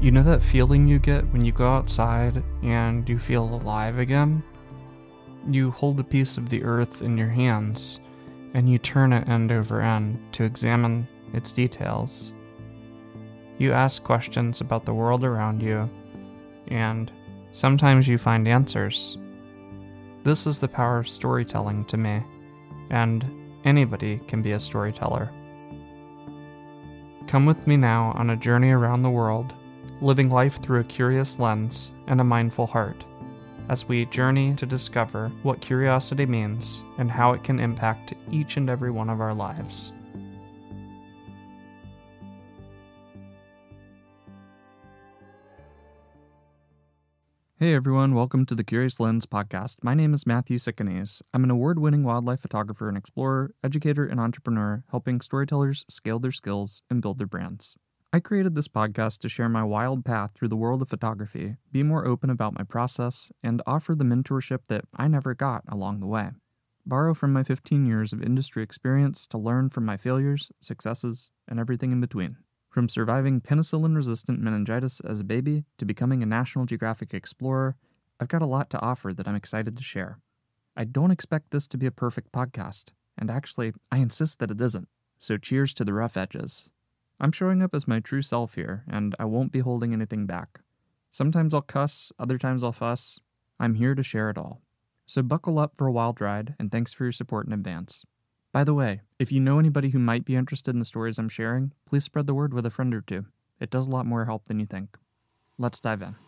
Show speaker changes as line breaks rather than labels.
You know that feeling you get when you go outside and you feel alive again? You hold a piece of the earth in your hands and you turn it end over end to examine its details. You ask questions about the world around you, and sometimes you find answers. This is the power of storytelling to me, and anybody can be a storyteller. Come with me now on a journey around the world living life through a curious lens and a mindful heart, as we journey to discover what curiosity means and how it can impact each and every one of our lives. Hey everyone, welcome to the Curious Lens podcast. My name is Matthew Cicanese. I'm an award winning wildlife photographer and explorer, educator, and entrepreneur, helping storytellers scale their skills and build their brands. I created this podcast to share my wild path through the world of photography, be more open about my process, and offer the mentorship that I never got along the way. Borrow from my 15 years of industry experience to learn from my failures, successes, and everything in between. From surviving penicillin resistant meningitis as a baby to becoming a National Geographic explorer, I've got a lot to offer that I'm excited to share. I don't expect this to be a perfect podcast, and actually, I insist that it isn't. So cheers to the rough edges. I'm showing up as my true self here, and I won't be holding anything back. Sometimes I'll cuss, other times I'll fuss. I'm here to share it all. So buckle up for a wild ride, and thanks for your support in advance. By the way, if you know anybody who might be interested in the stories I'm sharing, please spread the word with a friend or two. It does a lot more help than you think. Let's dive in.